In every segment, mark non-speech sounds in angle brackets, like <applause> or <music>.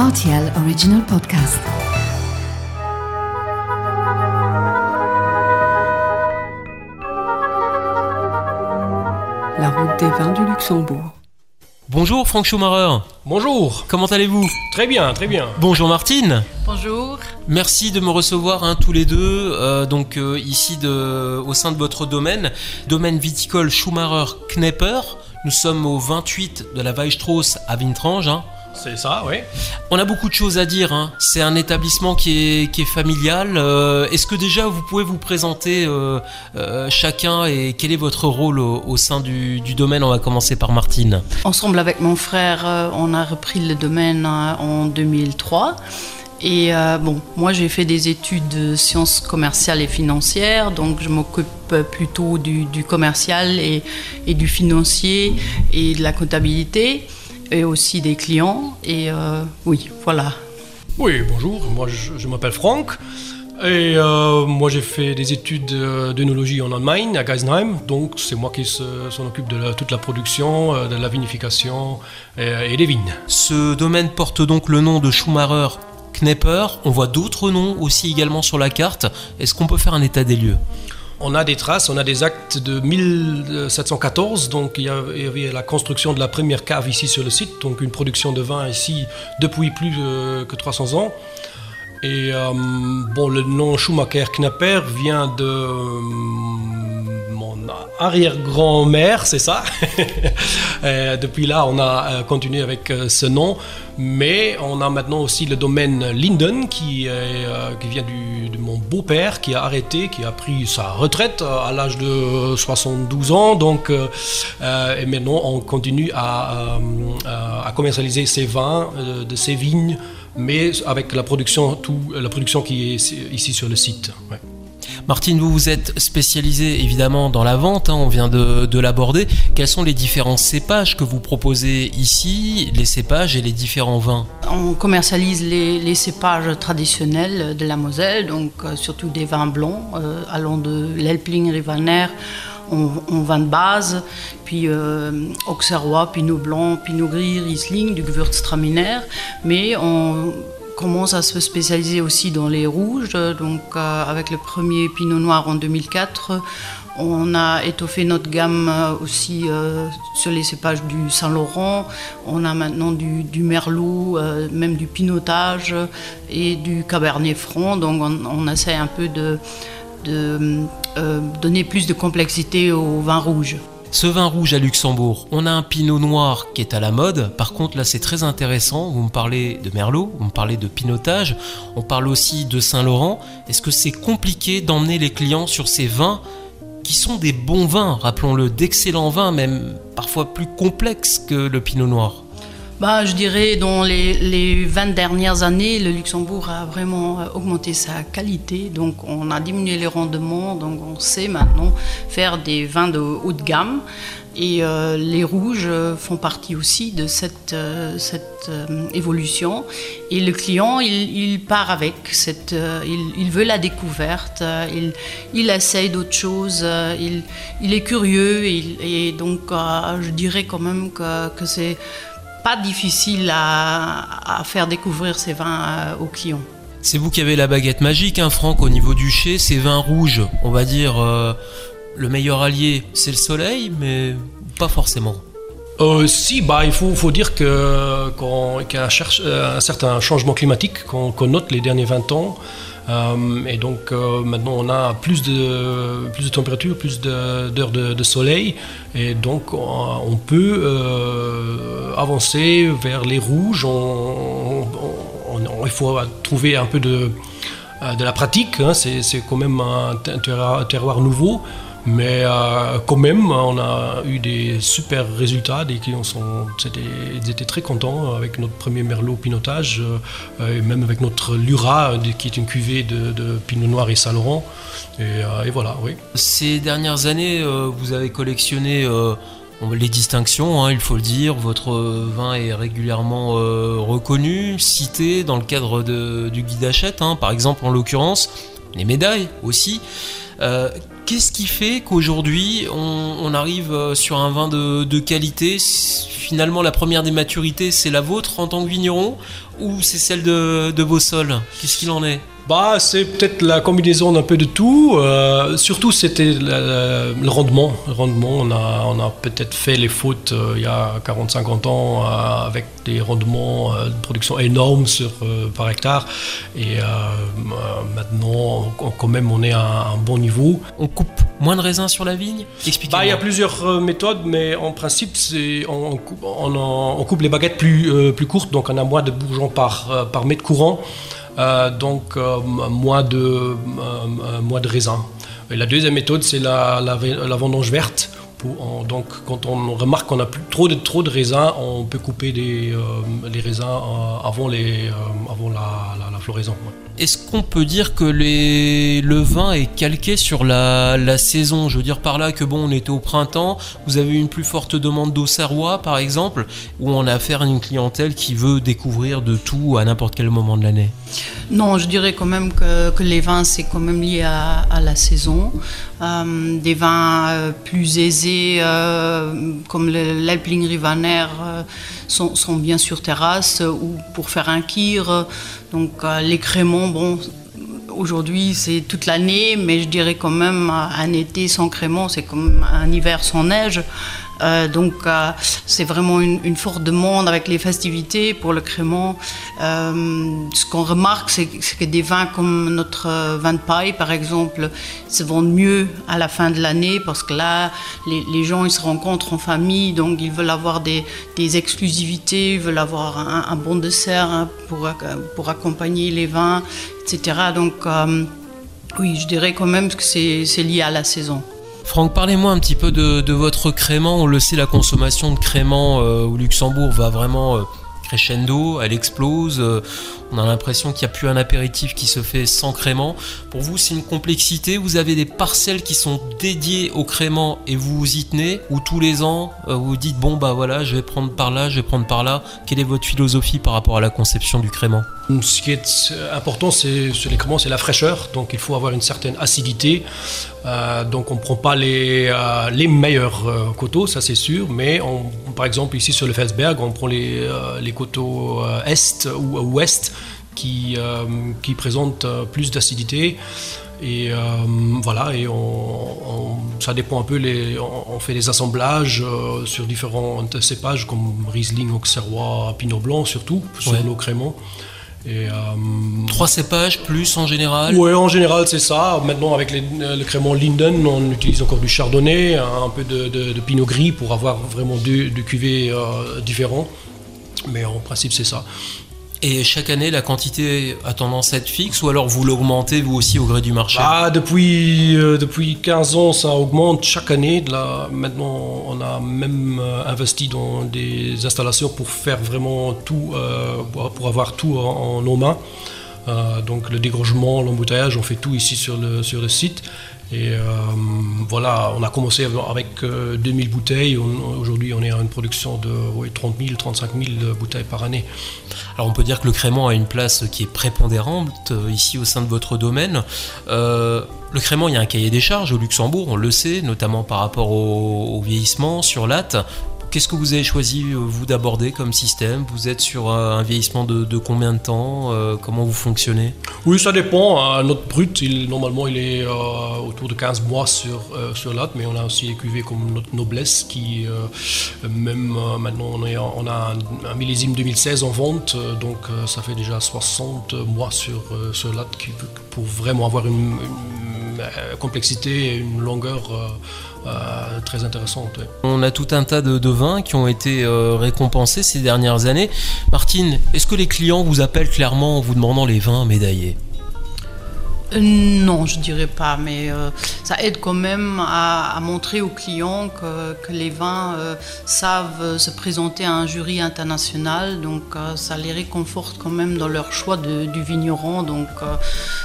RTL Original Podcast. La route des vins du Luxembourg. Bonjour Franck Schumacher, Bonjour. comment allez-vous? Très bien, très bien. Bonjour Martine, Bonjour. merci de me recevoir hein, tous les deux, euh, donc euh, ici de, au sein de votre domaine, domaine viticole Schumacher Knepper. Nous sommes au 28 de la Weisstrauss à Vintrange. hein. C'est ça, oui. On a beaucoup de choses à dire, hein. c'est un établissement qui est, qui est familial. Euh, Est-ce que déjà vous pouvez vous présenter euh, euh, chacun et quel est votre rôle au, au sein du, du domaine? On va commencer par Martine. Ensemble avec mon frère, on a repris le domaine en 2003. Et euh, bon, moi j'ai fait des études de sciences commerciales et financières, donc je m'occupe plutôt du, du commercial et, et du financier et de la comptabilité et aussi des clients. Et euh, oui, voilà. Oui, bonjour. Moi, je, je m'appelle Franck. Et euh, moi, j'ai fait des études euh, d'œnologie en Allemagne, à Geisenheim. Donc, c'est moi qui se- s'en occupe de la- toute la production, de la vinification et, et des vignes. Ce domaine porte donc le nom de Schumacher Knepper. On voit d'autres noms aussi également sur la carte. Est-ce qu'on peut faire un état des lieux? On a des traces, on a des actes de 1714, donc il y avait- la construction de la première cave ici sur le site, donc une production de vin ici depuis plus euh, que 300 ans. Et euh, bon, le nom Schumacher Knapper vient de euh, mon arrière-grand-mère, c'est ça? <laughs> Depuis là, on a euh, continué avec ce nom, mais on a maintenant aussi le domaine Linden qui, vient de mon beau-père qui a arrêté, qui a pris sa retraite à l'âge de 72 ans. Donc, et maintenant, on continue à, commercialiser ces vins de ces vignes, mais avec la production, tout, la production qui est ici sur le site. Ouais. Martine, vous vous êtes spécialisée évidemment dans la vente, hein, on vient de, de l'aborder. Quels sont les différents cépages que vous proposez ici, les cépages et les différents vins? On commercialise les, les cépages traditionnels de la Moselle, donc euh, surtout des vins blancs, euh, allant de l'Elpling, Rivaner, en, en vin de base, puis euh, Auxerrois, Pinot Blanc, Pinot Gris, Riesling, du Gewürztraminer, mais on commence à se spécialiser aussi dans les rouges, donc euh, avec le premier Pinot Noir en 2004. On a étoffé notre gamme euh, aussi sur les cépages du Saint-Laurent. On a maintenant du, Merlot, même du Pinotage et du Cabernet Franc. Donc on, on essaie un peu de, de euh, donner plus de complexité au vin rouge. Ce vin rouge à Luxembourg, on a un pinot noir qui est à la mode. Par contre, là, c'est très intéressant. Vous me parlez de Merlot, vous me parlez de pinotage, on parle aussi de Saint-Laurent. Est-ce que c'est compliqué d'emmener les clients sur ces vins qui sont des bons vins, rappelons-le, d'excellents vins, même parfois plus complexes que le pinot noir? Bah, je dirais dans les, les 20 dernières années, le Luxembourg a vraiment euh, augmenté sa qualité. Donc on a diminué les rendements. Donc on sait maintenant faire des vins de haut de gamme. Et euh, les rouges euh, font partie aussi de cette, évolution. Et le client, il, part avec. Cette, il, veut la découverte. il, il essaye d'autres choses. il, est curieux. Et, donc je dirais quand même que c'est pas difficile à, à faire découvrir ces vins euh, aux clients. C'est vous qui avez la baguette magique, hein, Franck, au niveau du chai. Ces vins rouges, on va dire, euh, le meilleur allié, c'est le soleil, mais pas forcément. Euh, si, bah, il faut, faut dire que, qu'on- qu'il y a un, cherche- euh, un certain changement climatique qu'on, qu'on note les derniers 20 ans. Euh, et donc euh, maintenant on a plus de, plus de température, plus d'heures de, soleil. Et donc on, peut euh, avancer vers les rouges. Il faut trouver un peu de, de la pratique. hein. C'est, quand même un te- terroir, terroir nouveau. Mais euh, quand même, on a eu des super résultats. Les clients sont, ils étaient très contents avec notre premier Merlot Pinotage, euh, et même avec notre Lura, qui est une cuvée de, Pinot Noir et Saint-Laurent. Euh, et voilà, oui. Ces dernières années, vous avez collectionné les distinctions, hein, il faut le dire. Votre vin est régulièrement reconnu, cité dans le cadre de- du guide Hachette, hein, par exemple en l'occurrence. Les médailles aussi. Qu'est-ce qui fait qu'aujourd'hui on, arrive euh, sur un vin de, qualité? Finalement, la première des maturités, c'est la vôtre en tant que vigneron ou c'est celle de, de vos sols Qu'est-ce qu'il en est? Bah, c'est peut-être la combinaison d'un peu de tout. Euh, surtout, c'était le, rendement. Le rendement, on a, on a peut-être fait les fautes euh, il y a 40-50 ans euh, avec des rendements de production énormes sur, par hectare. Et maintenant, quand même, on est à un bon niveau. On coupe moins de raisins sur la vigne? Expliquez-moi. Bah, il y a plusieurs méthodes, mais en principe, c'est, on, coupe, on, coupe les baguettes plus, plus courtes, donc on a moins de bourgeons par, par mètre courant. Euh, donc euh, moins de, euh, moins de raisin. Et la deuxième méthode, c'est la, vendange verte. Donc, quand on remarque qu'on a plus trop de, trop de raisins, on peut couper des, les raisins avant, les, avant la, floraison. Est-ce qu'on peut dire que les... le vin est calqué sur la... saison? Je veux dire par là que bon, on était au printemps, vous avez une plus forte demande d'Auxerrois par exemple, où on a affaire à une clientèle qui veut découvrir de tout à n'importe quel moment de l'année? Non, je dirais quand même que, que les vins c'est quand même lié à, la saison. Euh, des vins euh, plus aisés euh, comme l'Alpling Rivaner sont, sont, bien sur terrasse ou pour faire un kir. Donc les créments bon, aujourd'hui c'est toute l'année, mais je dirais quand même un été sans crément, c'est comme un hiver sans neige. Euh, donc euh, c'est vraiment une, forte demande avec les festivités pour le crément. Euh, ce qu'on remarque, c'est que des vins comme notre vin de paille, par exemple, se vendent mieux à la fin de l'année parce que là, les, gens ils se rencontrent en famille, donc ils veulent avoir des, exclusivités, ils veulent avoir un, bon dessert hein, pour, pour accompagner les vins, etc. Donc oui, je dirais quand même que c'est lié à la saison. Franck, parlez-moi un petit peu de, votre crément. On le sait, la consommation de crément euh, au Luxembourg va vraiment euh, crescendo, elle explose. Euh, on a l'impression qu'il n'y a plus un apéritif qui se fait sans crément. Pour vous, c'est une complexité. Vous avez des parcelles qui sont dédiées au crément et vous vous y tenez. Ou tous les ans, vous dites bon bah voilà, je vais prendre par là, je vais prendre par là. Quelle est votre philosophie par rapport à la conception du crément Ce qui est important, c'est les créments, c'est la fraîcheur. Donc il faut avoir une certaine acidité. Euh, donc on ne prend pas les, euh, les meilleurs euh, coteaux, ça c'est sûr, mais par exemple ici sur le Felsberg, on prend les, les coteaux est ou ouest qui, qui présentent plus d'acidité. Et voilà, et on, ça dépend un peu, les, on, fait des assemblages sur différents cépages comme Riesling, Auxerrois, Pinot Blanc surtout, sur l'eau crément. Et, euh, Trois cépages plus en général? Oui, en général c'est ça. Maintenant avec le crément Linden, on utilise encore du chardonnay, un peu de, pinot gris pour avoir vraiment deux, cuvées euh, différents. Mais en principe c'est ça. Et chaque année, la quantité a tendance à être fixe ou alors vous l'augmentez vous aussi au gré du marché? Ah, depuis, euh, depuis 15 ans, ça augmente chaque année. Maintenant, on a même euh, investi dans des installations pour faire vraiment tout, euh, pour, avoir tout en, nos mains. donc le dégrogement, l'embouteillage, on fait tout ici sur le, sur le site. Et euh, voilà, on a commencé avec 2000 euh, bouteilles. Aujourd'hui, on est à une production de 30 000, 35 000 bouteilles par année. Alors, on peut dire que le crément a une place qui est prépondérante euh, ici au sein de votre domaine. le crément, il y a un cahier des charges au Luxembourg, on le sait, notamment par rapport au, au vieillissement sur latte. Qu'est-ce que vous avez choisi, euh, vous, d'aborder comme système? Vous êtes sur euh, un vieillissement de, combien de temps euh, Comment vous fonctionnez? Oui, ça dépend. Notre brut, il, normalement, il est autour de 15 mois sur, sur latte, mais on a aussi des cuvées comme notre noblesse qui, même maintenant, on, a un, millésime 2016 en vente, donc ça fait déjà 60 mois sur, sur latte pour vraiment avoir une, complexité et une longueur euh, très intéressante. On a tout un tas de, vins qui ont été euh, récompensés ces dernières années. Martine, est-ce que les clients vous appellent clairement en vous demandant les vins médaillés? euh, non, je dirais pas, mais euh, ça aide quand même à, montrer aux clients que, les vins euh, savent se présenter à un jury international, donc ça les réconforte quand même dans leur choix du vigneron. Donc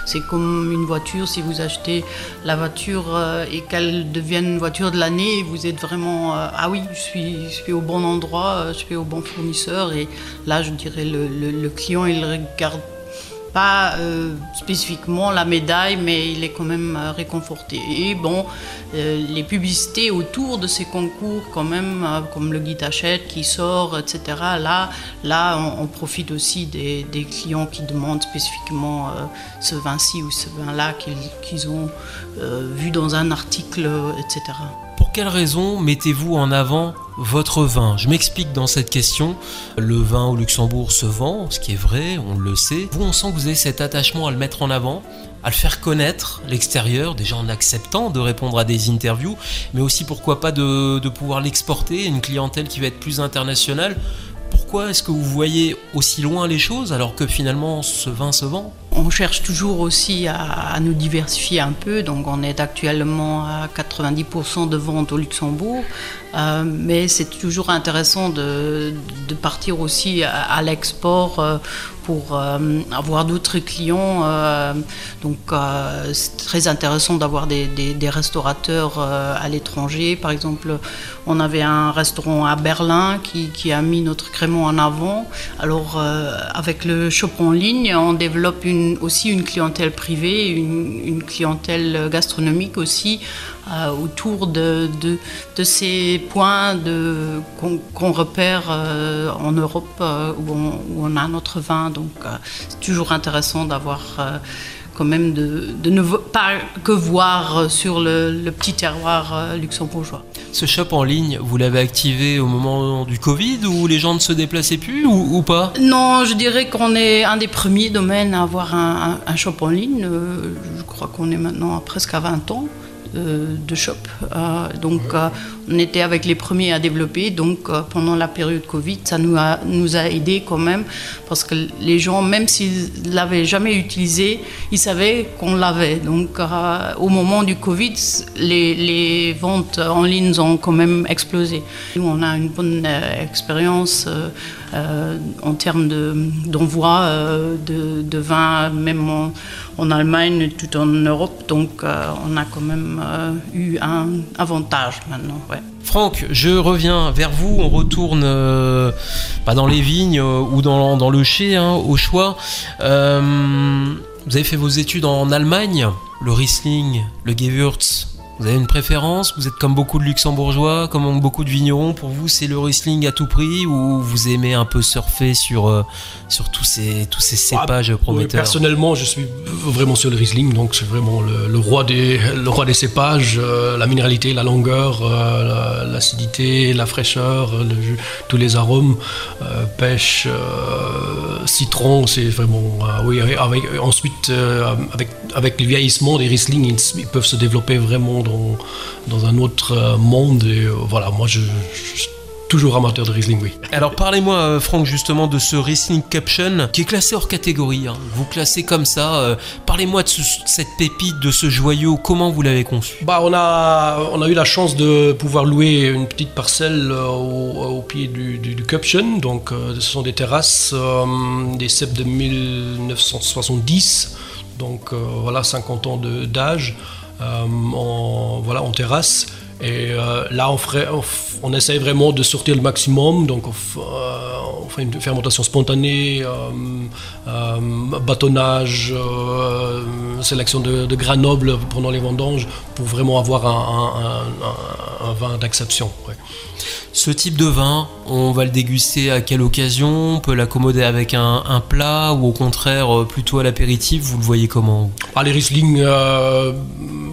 c'est comme une voiture, si vous achetez la voiture et qu'elle devienne une voiture de l'année, vous êtes vraiment ah oui, je suis, au bon endroit, je suis au bon fournisseur, et là je dirais le client il regarde pas euh, spécifiquement la médaille, mais il est quand même euh, réconforté. Et bon, euh, les publicités autour de ces concours, quand même, comme le guide achète qui sort, etc. Là, là, on, profite aussi des, clients qui demandent spécifiquement ce vin-ci ou ce vin-là qu'ils ont vu dans un article, etc. Pour quelles raisons mettez-vous en avant votre vin Je m'explique dans cette question. Le vin au Luxembourg se vend, ce qui est vrai, on le sait. Vous, on sent que vous avez cet attachement à le mettre en avant, à le faire connaître l'extérieur, déjà en acceptant de répondre à des interviews, mais aussi pourquoi pas de, pouvoir l'exporter, une clientèle qui va être plus internationale. Pourquoi est-ce que vous voyez aussi loin les choses alors que finalement ce vin se vend? On cherche toujours aussi à, nous diversifier un peu, donc on est actuellement à 90% de ventes au Luxembourg, euh, mais c'est toujours intéressant de, partir aussi à, l'export euh, pour euh, avoir d'autres clients. donc c'est très intéressant d'avoir des, restaurateurs à l'étranger. Par exemple, on avait un restaurant à Berlin qui, a mis notre crémant en avant. Alors avec le shop en ligne, on développe aussi une clientèle privée, une, clientèle gastronomique aussi, euh, autour de, ces points qu'on repère euh, en Europe euh, où, on, a notre vin. Donc c'est toujours intéressant d'avoir quand même de, de, ne pas que voir sur le, petit terroir luxembourgeois. Ce shop en ligne, vous l'avez activé au moment du Covid où les gens ne se déplaçaient plus ou, pas? Non, je dirais qu'on est un des premiers domaines à avoir un, un shop en ligne. Je crois qu'on est maintenant à presque à 20 ans. Euh, de shop. Euh, donc, euh, on était avec les premiers à développer. Donc, pendant la période Covid, ça nous a, nous a aidé quand même parce que les gens, même s'ils l'avaient jamais utilisé, ils savaient qu'on l'avait. Donc, au moment du Covid, les, ventes en ligne ont quand même explosé. Nous, on a une bonne expérience en termes d'envoi de, vin, même en, en Allemagne, tout en Europe. Donc, on a quand même euh, eu un avantage maintenant. Franck, je reviens vers vous. On retourne euh, pas dans les vignes euh, ou dans, le chai, hein, au choix. vous avez fait vos études en Allemagne, le Riesling, le Gewürz, vous avez une préférence? Vous êtes comme beaucoup de luxembourgeois, comme beaucoup de vignerons Pour vous, c'est le Riesling à tout prix ou vous aimez un peu surfer sur, euh, sur tous, ces, tous ces ah, cépages prometteurs? Personnellement, je suis vraiment sur le Riesling, donc c'est vraiment le, roi des, le roi des cépages, euh, la minéralité, la longueur, euh, l'acidité, la fraîcheur, tous les arômes, pêche, citron, c'est vraiment. oui, avec, ensuite, avec, avec le vieillissement des Riesling, ils peuvent se développer vraiment dans, un autre euh, monde. Et euh, voilà, moi je, suis toujours amateur de Riesling, oui. Alors parlez-moi, euh, Franck, justement de ce Riesling Caption qui est classé hors catégorie. Hein. Vous classez comme ça. parlez-moi de cette pépite, de ce joyau. Comment vous l'avez conçu? Bah, on, a, on a eu la chance de pouvoir louer une petite parcelle au, pied du, du, Caption. Donc ce sont des terrasses, des cèpes de 1970. Donc voilà, 50 ans d'âge. Euh, en, voilà, en terrasse. Et euh, là, on, ferait, on, essaye vraiment de sortir le maximum. Donc, on, euh, fait une fermentation spontanée, bâtonnage, sélection de, de, grains nobles pendant les vendanges pour vraiment avoir un, vin d'exception. Ce type de vin, on va le déguster à quelle occasion? On peut l'accommoder avec un, plat ou au contraire plutôt à l'apéritif? Vous le voyez comment ah, Les Riesling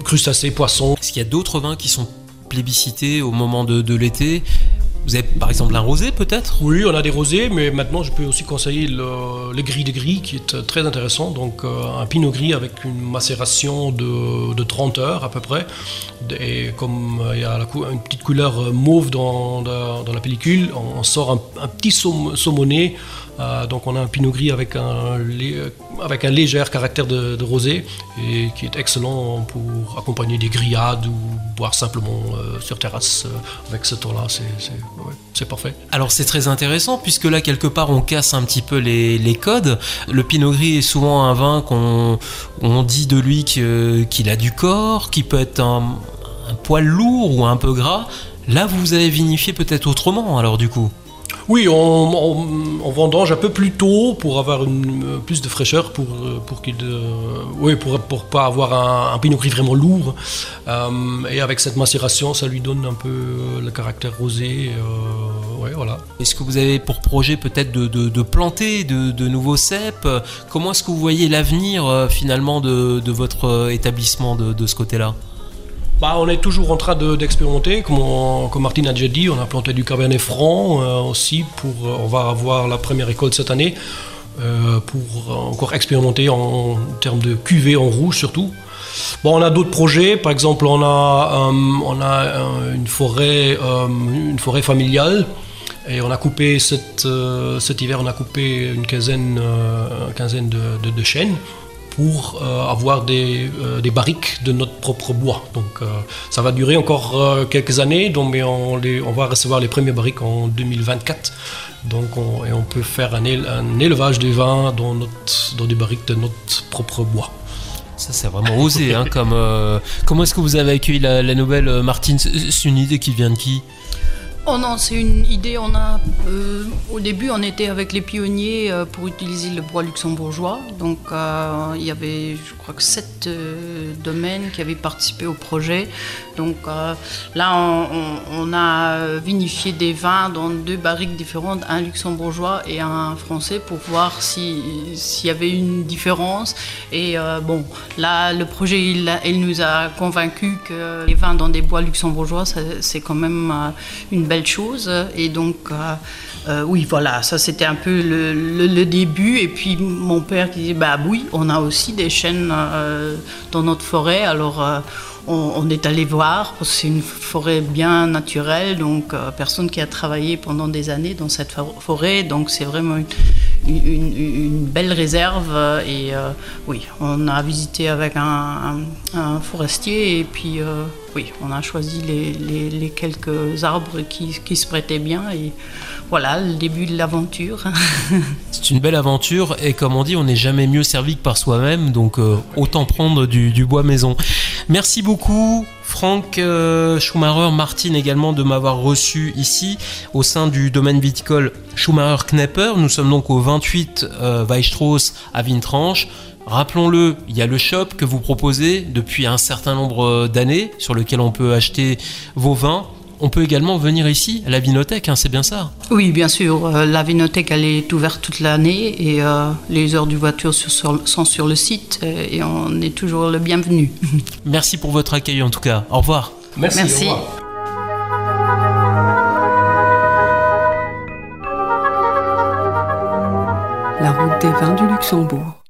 crustacés, poissons. Est-ce qu'il y a d'autres vins qui sont plébiscités au moment de, l'été vous avez par exemple un rosé peut-être? Oui, on a des rosés, mais maintenant je peux aussi conseiller le, gris de gris qui est très intéressant. Donc euh, un pinot gris avec une macération de, 30 heures à peu près. Et comme euh, il y a une petite couleur mauve dans, la pellicule, on, sort un, petit saumonné euh, donc on a un pinot gris avec un, avec un léger caractère de, rosé et qui est excellent pour accompagner des grillades ou boire simplement euh, sur terrasse euh, avec ce temps-là. C'est parfait. Alors c'est très intéressant puisque là quelque part on casse un petit peu les, codes. Le pinot gris est souvent un vin qu'on on dit de lui qu'il a du corps, qui peut être un, un poil lourd ou un peu gras. Là vous avez vinifié peut-être autrement alors du coup Oui, on, vendange un peu plus tôt pour avoir une, plus de fraîcheur, pour, pour qu'il, oui, pour, pour pas avoir un, un pinot gris vraiment lourd. et avec cette macération, ça lui donne un peu le caractère rosé. voilà. Est-ce que vous avez pour projet peut-être de, planter de, nouveaux cèpes? Comment est-ce que vous voyez l'avenir finalement de, votre établissement de ce côté-là? Bah, on est toujours en train d'expérimenter, comme, Martine a déjà dit, on a planté du cabernet franc euh, aussi, pour, euh, on va avoir la première école cette année, euh, pour encore expérimenter en, termes de cuvée en rouge surtout. On a d'autres projets, par exemple on a, une, forêt, familiale, et on a coupé cet hiver, on a coupé une quinzaine, quinzaine de, de chênes pour euh, avoir des, euh, des, barriques de notre propre bois. Donc euh, ça va durer encore quelques années, donc, mais on, va recevoir les premiers barriques en 2024. Donc on, et on peut faire un, un élevage de vin dans, notre, dans des barriques de notre propre bois. Ça, c'est vraiment osé. Hein, comme, comment est-ce que vous avez accueilli la, la nouvelle, Martine? C'est une idée qui vient de qui? Oh non, c'est une idée. On a, euh, au début, on était avec les pionniers euh, pour utiliser le bois luxembourgeois. Donc, euh, il y avait, je crois que sept domaines qui avaient participé au projet. Donc, là, on, a vinifié des vins dans deux barriques différentes, un luxembourgeois et un français, pour voir s'il y avait une différence. Et bon, là, le projet, il, nous a convaincus que les vins dans des bois luxembourgeois, c'est quand même une chose. Et donc, euh, euh, oui, voilà, ça c'était un peu le, début. Et puis mon père qui disait, bah oui, on a aussi des chênes euh, dans notre forêt. Alors on, est allé voir, c'est une forêt bien naturelle, donc personne qui a travaillé pendant des années dans cette forêt. Donc c'est vraiment une, belle réserve. Et oui, on a visité avec un, forestier et puis oui, on a choisi les, quelques arbres qui, se prêtaient bien et voilà le début de l'aventure. <laughs> C'est une belle aventure et comme on dit, on n'est jamais mieux servi que par soi-même, donc euh, autant prendre du, bois maison. Merci beaucoup. Franck euh, Schumacher, Martine également de m'avoir reçu ici au sein du domaine viticole Schumacher-Knepper. Nous sommes donc au 28 euh, Weisstrauss à Vintranche. Rappelons-le, il y a le shop que vous proposez depuis un certain nombre d'années sur lequel on peut acheter vos vins. On peut également venir ici à la Vinothèque, hein, c'est bien ça? Oui, bien sûr. Euh, la Vinothèque, elle est ouverte toute l'année et euh, les heures du voiture sont sur le site et on est toujours le bienvenu. <laughs> Merci pour votre accueil en tout cas. Au revoir. Merci. Merci. Au revoir. La route des vins du Luxembourg.